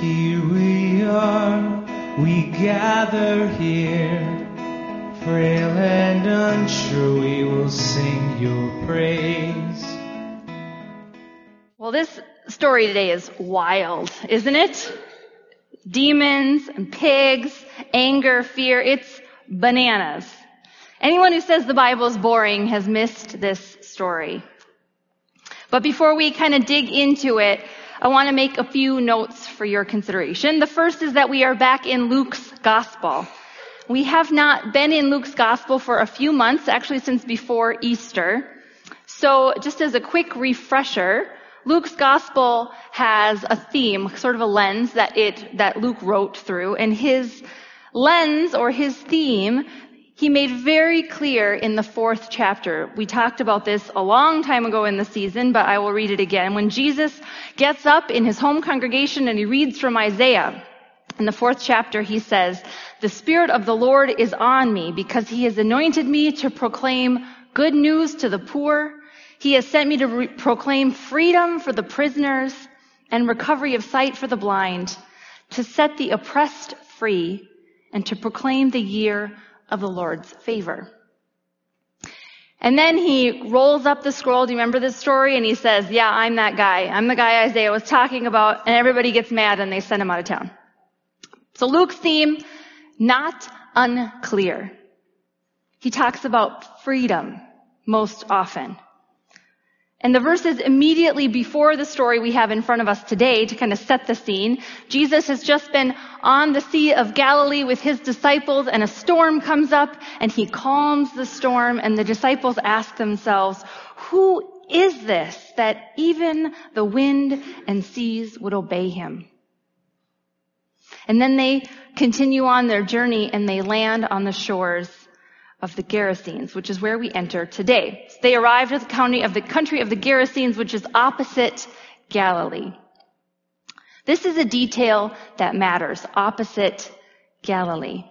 Here we are, we gather here. Frail and unsure, we will sing your praise. Well, this story today is wild, isn't it? Demons and pigs, anger, fear, it's bananas. Anyone who says the Bible is boring has missed this story. But before we kind of dig into it, I want to make a few notes for your consideration. The first is that we are back in Luke's gospel. We have not been in Luke's gospel for a few months, actually since before Easter. So just as a quick refresher, Luke's gospel has a theme, sort of a lens that it, that Luke wrote through, and his lens or his theme, he made very clear in the fourth chapter. We talked about this a long time ago in the season, but I will read it again. When Jesus gets up in his home congregation and he reads from Isaiah, in the fourth chapter, he says, the Spirit of the Lord is on me because he has anointed me to proclaim good news to the poor. He has sent me to re- proclaim freedom for the prisoners and recovery of sight for the blind, to set the oppressed free, and to proclaim the year of the Lord's favor. And then he rolls up the scroll. Do you remember this story? And he says, yeah, I'm that guy. I'm the guy Isaiah was talking about. And everybody gets mad and they send him out of town. So Luke's theme, not unclear. He talks about freedom most often. And the verses immediately before the story we have in front of us today to kind of set the scene, Jesus has just been on the Sea of Galilee with his disciples and a storm comes up and he calms the storm and the disciples ask themselves, who is this that even the wind and seas would obey him? And then they continue on their journey and they land on the shores of the Gerasenes, which is where we enter today. So they arrived at the county of the country of the Gerasenes, which is opposite Galilee. This is a detail that matters, opposite Galilee.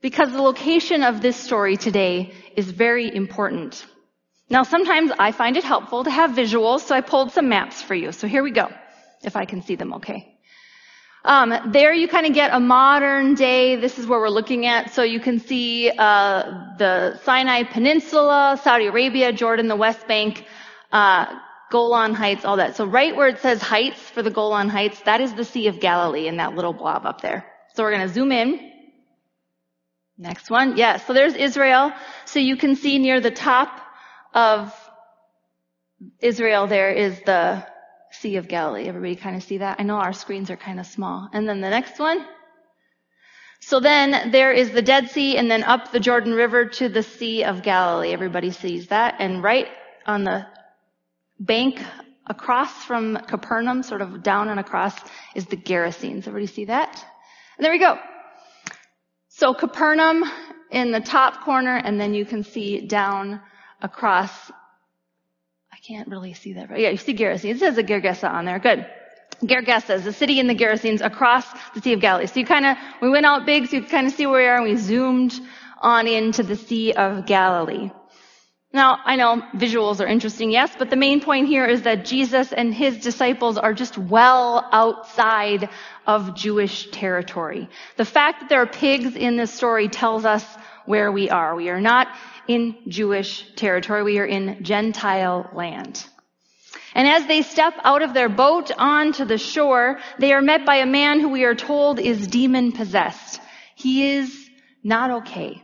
Because the location of this story today is very important. Now sometimes I find it helpful to have visuals, so I pulled some maps for you. So here we go, if I can see them okay. Um, there you kind of get a modern day, this is where we're looking at, so you can see uh, the Sinai Peninsula, Saudi Arabia, Jordan, the West Bank, uh, Golan Heights, all that. So right where it says heights for the Golan Heights, that is the Sea of Galilee in that little blob up there. So we're going to zoom in. Next one. Yeah, so there's Israel. So you can see near the top of Israel there is the Sea of Galilee. Everybody kind of see that? I know our screens are kind of small. And then the next one. So then there is the Dead Sea and then up the Jordan River to the Sea of Galilee. Everybody sees that. And right on the bank across from Capernaum, sort of down and across, is the Gerasenes. Everybody see that? And there we go. So Capernaum in the top corner, and then you can see down across can't really see that. Right? Yeah, you see Gerasene. It says a Gergesa on there. Good. Gergesa is a city in the Gerasenes across the Sea of Galilee. So you kind of, we went out big so you kind of see where we are and we zoomed on into the Sea of Galilee. Now, I know visuals are interesting, yes, but the main point here is that Jesus and his disciples are just well outside of Jewish territory. The fact that there are pigs in this story tells us where we are. We are not in Jewish territory. We are in Gentile land. And as they step out of their boat onto the shore, they are met by a man who we are told is demon possessed. He is not okay.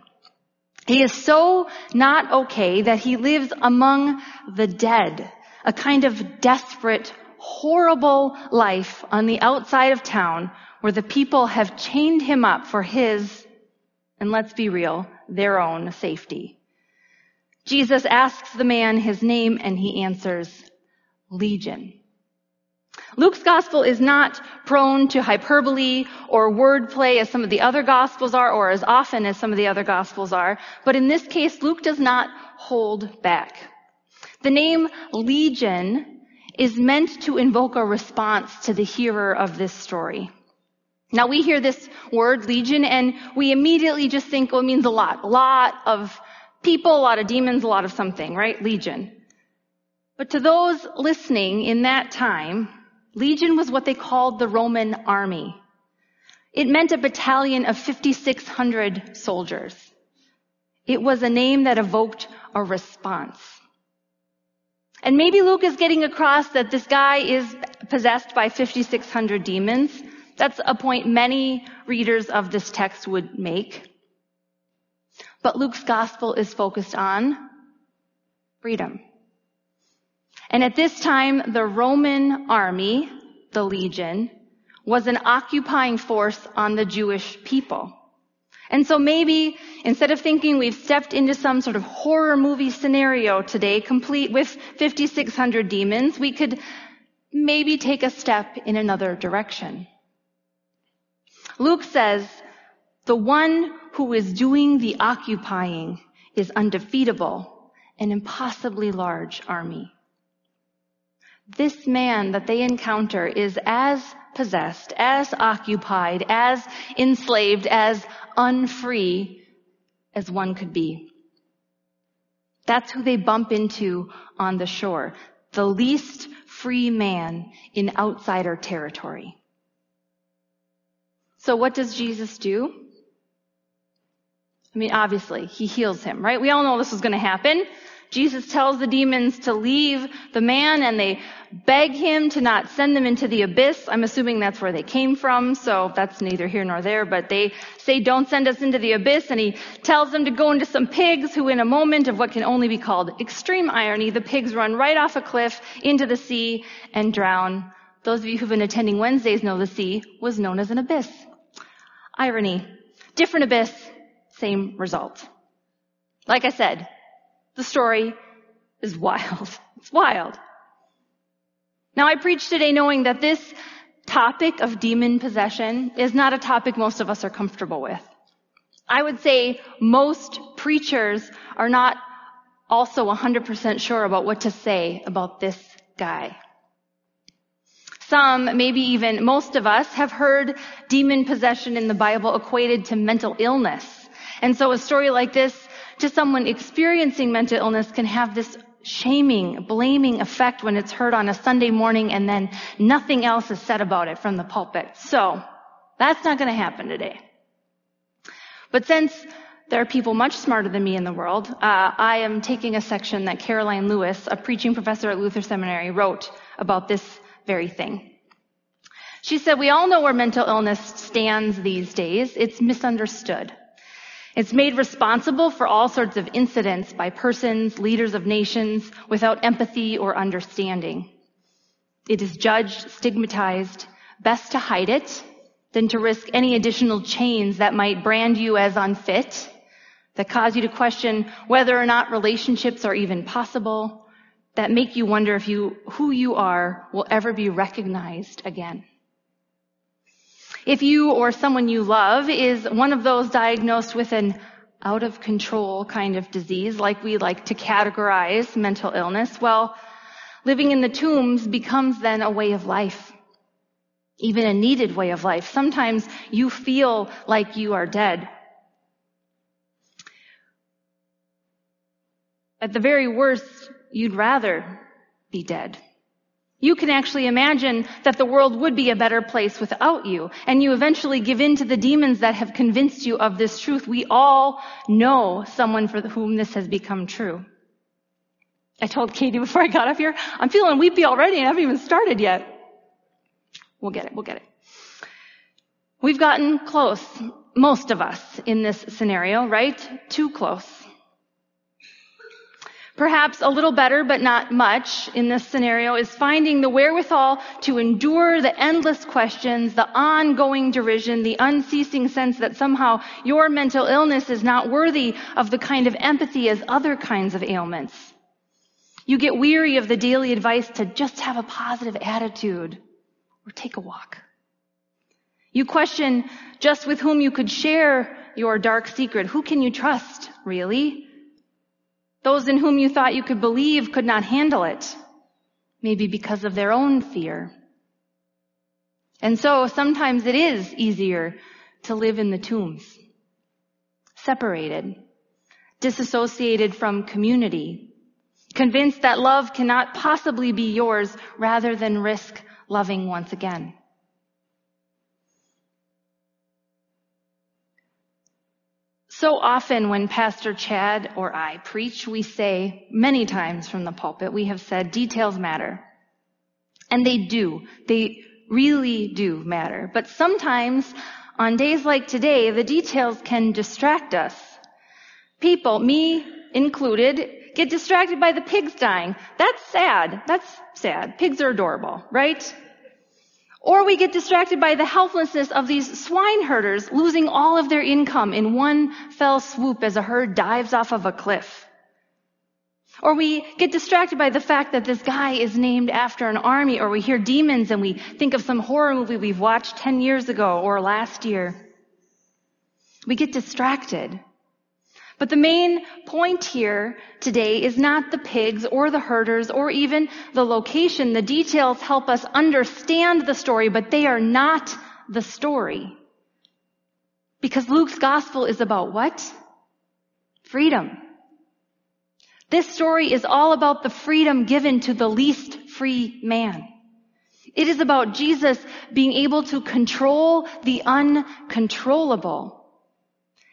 He is so not okay that he lives among the dead, a kind of desperate, horrible life on the outside of town where the people have chained him up for his, and let's be real, their own safety. Jesus asks the man his name and he answers, Legion. Luke's gospel is not prone to hyperbole or wordplay as some of the other gospels are or as often as some of the other gospels are, but in this case, Luke does not hold back. The name Legion is meant to invoke a response to the hearer of this story. Now we hear this word, legion, and we immediately just think, oh, it means a lot. A lot of people, a lot of demons, a lot of something, right? Legion. But to those listening in that time, Legion was what they called the Roman army. It meant a battalion of 5,600 soldiers. It was a name that evoked a response. And maybe Luke is getting across that this guy is possessed by 5,600 demons. That's a point many readers of this text would make. But Luke's gospel is focused on freedom. And at this time, the Roman army, the legion, was an occupying force on the Jewish people. And so maybe instead of thinking we've stepped into some sort of horror movie scenario today, complete with 5,600 demons, we could maybe take a step in another direction. Luke says, the one who is doing the occupying is undefeatable, an impossibly large army. This man that they encounter is as possessed, as occupied, as enslaved, as unfree as one could be. That's who they bump into on the shore. The least free man in outsider territory. So what does Jesus do? I mean, obviously, he heals him, right? We all know this was going to happen. Jesus tells the demons to leave the man and they beg him to not send them into the abyss. I'm assuming that's where they came from, so that's neither here nor there, but they say, don't send us into the abyss, and he tells them to go into some pigs who in a moment of what can only be called extreme irony, the pigs run right off a cliff into the sea and drown. Those of you who've been attending Wednesdays know the sea was known as an abyss. Irony. Different abyss, same result. Like I said, the story is wild. It's wild. Now I preach today knowing that this topic of demon possession is not a topic most of us are comfortable with. I would say most preachers are not also 100% sure about what to say about this guy. Some, maybe even most of us, have heard demon possession in the Bible equated to mental illness. And so a story like this to someone experiencing mental illness can have this shaming, blaming effect when it's heard on a Sunday morning and then nothing else is said about it from the pulpit. So, that's not going to happen today. But since there are people much smarter than me in the world, uh, I am taking a section that Karoline Lewis, a preaching professor at Luther Seminary, wrote about this very thing. She said, we all know where mental illness stands these days. It's misunderstood. It's made responsible for all sorts of incidents by persons, leaders of nations, without empathy or understanding. It is judged, stigmatized, best to hide it than to risk any additional chains that might brand you as unfit, that cause you to question whether or not relationships are even possible, that make you wonder if you, who you are will ever be recognized again. If you or someone you love is one of those diagnosed with an out of control kind of disease, like we like to categorize mental illness, well, living in the tombs becomes then a way of life. Even a needed way of life. Sometimes you feel like you are dead. At the very worst, you'd rather be dead. You can actually imagine that the world would be a better place without you, and you eventually give in to the demons that have convinced you of this truth. We all know someone for whom this has become true. I told Katie before I got up here, I'm feeling weepy already and I haven't even started yet. We'll get it, we'll get it. We've gotten close, most of us in this scenario, right? Too close. Perhaps a little better, but not much in this scenario is finding the wherewithal to endure the endless questions, the ongoing derision, the unceasing sense that somehow your mental illness is not worthy of the kind of empathy as other kinds of ailments. You get weary of the daily advice to just have a positive attitude or take a walk. You question just with whom you could share your dark secret. Who can you trust, really? Those in whom you thought you could believe could not handle it, maybe because of their own fear. And so sometimes it is easier to live in the tombs, separated, disassociated from community, convinced that love cannot possibly be yours rather than risk loving once again. So often when Pastor Chad or I preach, we say many times from the pulpit, we have said details matter. And they do. They really do matter. But sometimes on days like today, the details can distract us. People, me included, get distracted by the pigs dying. That's sad. That's sad. Pigs are adorable, right? Or we get distracted by the helplessness of these swine herders losing all of their income in one fell swoop as a herd dives off of a cliff. Or we get distracted by the fact that this guy is named after an army, or we hear demons and we think of some horror movie we've watched 10 years ago or last year. We get distracted. But the main point here today is not the pigs or the herders or even the location. The details help us understand the story, but they are not the story. Because Luke's gospel is about what? Freedom. This story is all about the freedom given to the least free man. It is about Jesus being able to control the uncontrollable.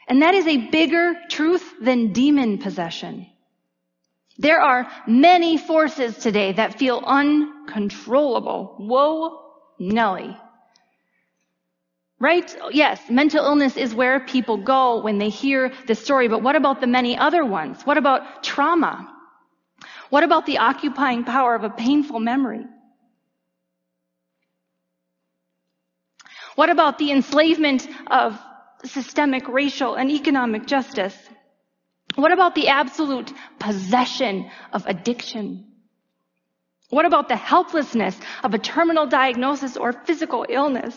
And that is a bigger truth than demon possession. There are many forces today that feel uncontrollable. Whoa, Nelly. Right? Yes, mental illness is where people go when they hear this story, but what about the many other ones? What about trauma? What about the occupying power of a painful memory? What about the enslavement of systemic racial and economic justice? What about the absolute possession of addiction? What about the helplessness of a terminal diagnosis or physical illness?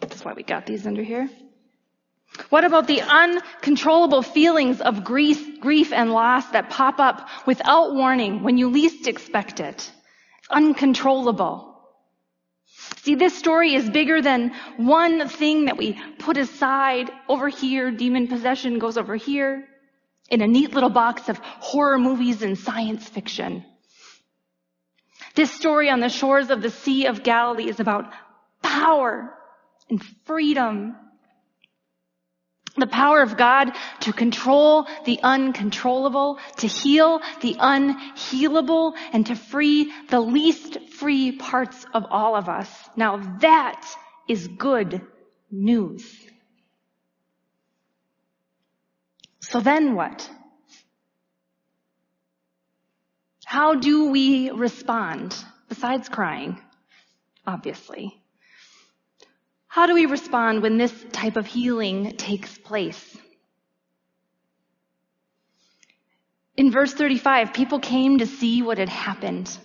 That's why we got these under here. What about the uncontrollable feelings of grief, grief and loss that pop up without warning when you least expect it? It's uncontrollable. See, this story is bigger than one thing that we put aside over here. Demon possession goes over here in a neat little box of horror movies and science fiction. This story on the shores of the Sea of Galilee is about power and freedom. The power of God to control the uncontrollable, to heal the unhealable, and to free the least free parts of all of us. Now that is good news. So then what? How do we respond besides crying? Obviously. How do we respond when this type of healing takes place? In verse 35, people came to see what had happened.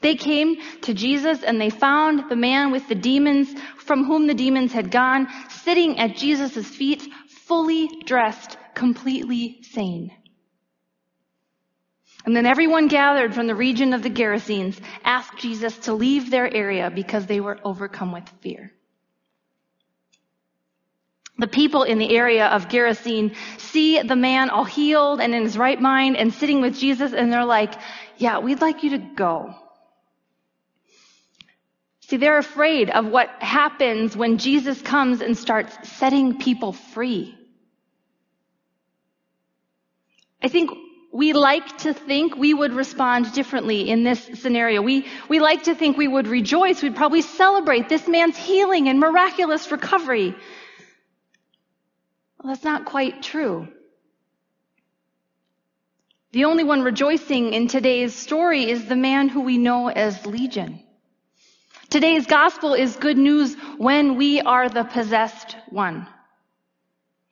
They came to Jesus and they found the man with the demons from whom the demons had gone sitting at Jesus' feet, fully dressed, completely sane. And then everyone gathered from the region of the Gerasenes asked Jesus to leave their area because they were overcome with fear. The people in the area of Gerasene see the man all healed and in his right mind and sitting with Jesus and they're like, yeah, we'd like you to go. See, they're afraid of what happens when Jesus comes and starts setting people free. I think we like to think we would respond differently in this scenario. We, we like to think we would rejoice. We'd probably celebrate this man's healing and miraculous recovery. Well, that's not quite true. The only one rejoicing in today's story is the man who we know as Legion. Today's gospel is good news when we are the possessed one.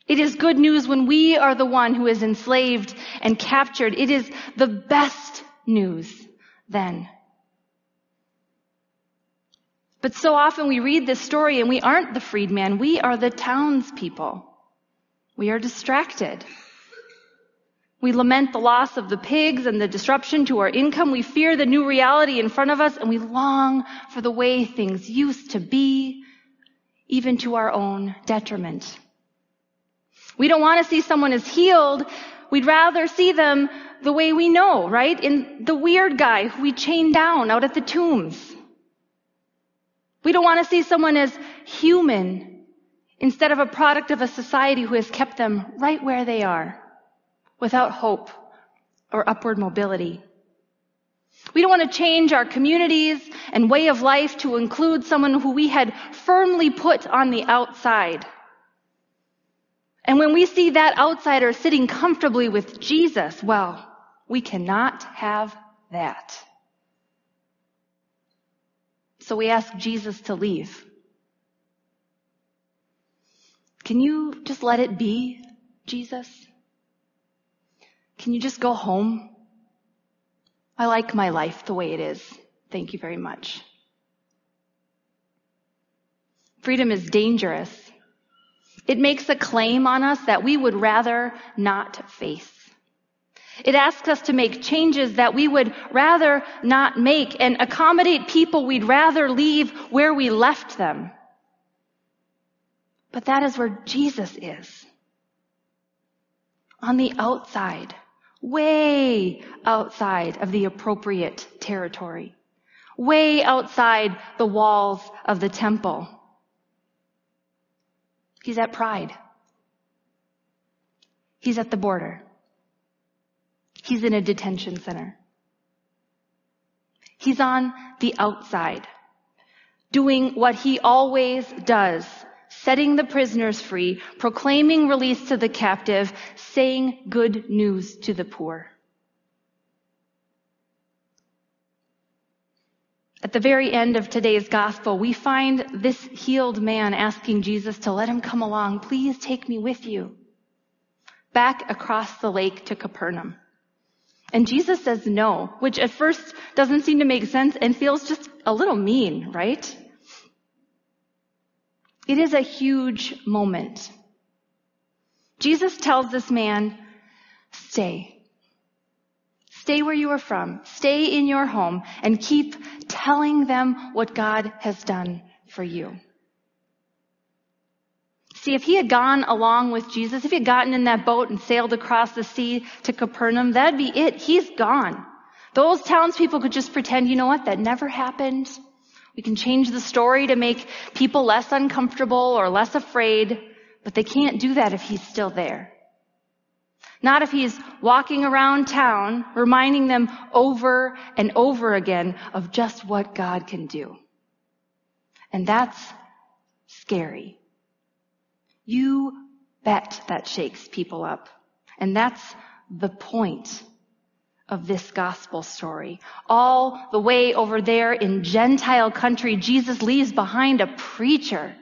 It is good news when we are the one who is enslaved and captured. It is the best news then. But so often we read this story and we aren't the freedman. We are the townspeople. We are distracted. We lament the loss of the pigs and the disruption to our income. We fear the new reality in front of us and we long for the way things used to be, even to our own detriment. We don't want to see someone as healed. We'd rather see them the way we know, right? In the weird guy who we chain down out at the tombs. We don't want to see someone as human instead of a product of a society who has kept them right where they are without hope or upward mobility. We don't want to change our communities and way of life to include someone who we had firmly put on the outside. And when we see that outsider sitting comfortably with Jesus, well, we cannot have that. So we ask Jesus to leave. Can you just let it be, Jesus? Can you just go home? I like my life the way it is. Thank you very much. Freedom is dangerous. It makes a claim on us that we would rather not face. It asks us to make changes that we would rather not make and accommodate people we'd rather leave where we left them. But that is where Jesus is. On the outside way outside of the appropriate territory, way outside the walls of the temple. He's at pride. He's at the border. He's in a detention center. He's on the outside, doing what he always does setting the prisoners free, proclaiming release to the captive, saying good news to the poor. At the very end of today's gospel, we find this healed man asking Jesus to let him come along. Please take me with you. Back across the lake to Capernaum. And Jesus says no, which at first doesn't seem to make sense and feels just a little mean, right? It is a huge moment. Jesus tells this man, stay. Stay where you are from. Stay in your home and keep telling them what God has done for you. See, if he had gone along with Jesus, if he had gotten in that boat and sailed across the sea to Capernaum, that'd be it. He's gone. Those townspeople could just pretend, you know what, that never happened. We can change the story to make people less uncomfortable or less afraid, but they can't do that if he's still there. Not if he's walking around town reminding them over and over again of just what God can do. And that's scary. You bet that shakes people up. And that's the point of this gospel story. All the way over there in Gentile country, Jesus leaves behind a preacher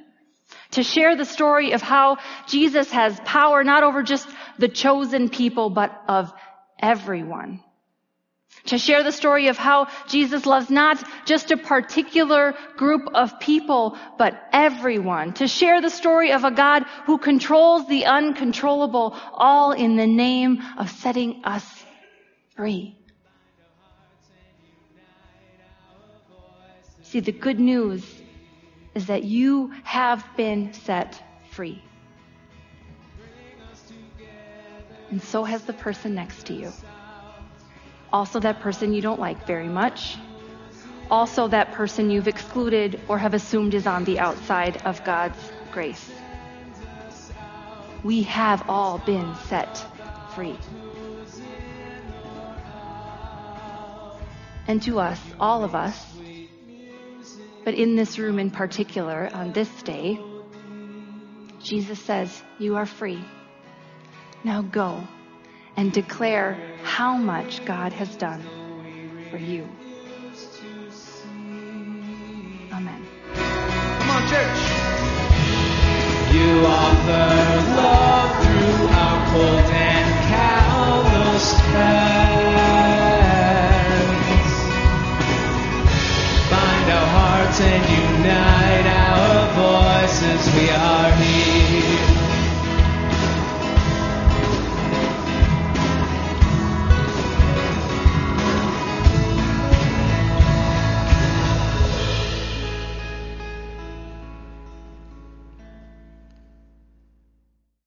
to share the story of how Jesus has power not over just the chosen people, but of everyone. To share the story of how Jesus loves not just a particular group of people, but everyone. To share the story of a God who controls the uncontrollable, all in the name of setting us free. See, the good news is that you have been set free. And so has the person next to you. Also, that person you don't like very much. Also, that person you've excluded or have assumed is on the outside of God's grace. We have all been set free. And to us, all of us, but in this room in particular, on this day, Jesus says, You are free. Now go and declare how much God has done for you. we are.